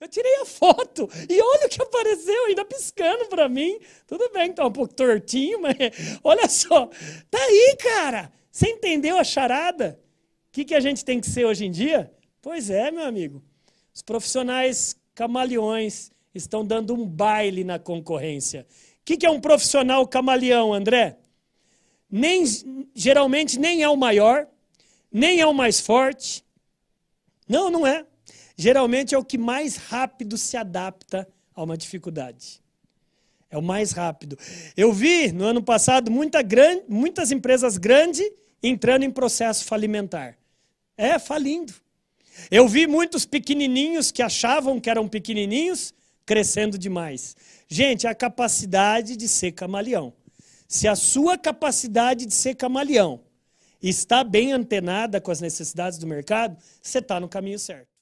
Eu tirei a foto e olha o que apareceu, ainda piscando para mim. Tudo bem, tá um pouco tortinho, mas olha só. Tá aí, cara. Você entendeu a charada? O que, que a gente tem que ser hoje em dia? Pois é, meu amigo. Os profissionais camaleões estão dando um baile na concorrência. O que, que é um profissional camaleão, André? Nem, geralmente nem é o maior, nem é o mais forte. Não, não é. Geralmente é o que mais rápido se adapta a uma dificuldade. É o mais rápido. Eu vi no ano passado muita muitas empresas grandes entrando em processo falimentar. É, falindo. Eu vi muitos pequenininhos que achavam que eram pequenininhos crescendo demais. Gente, a capacidade de ser camaleão. Se a sua capacidade de ser camaleão está bem antenada com as necessidades do mercado, você está no caminho certo.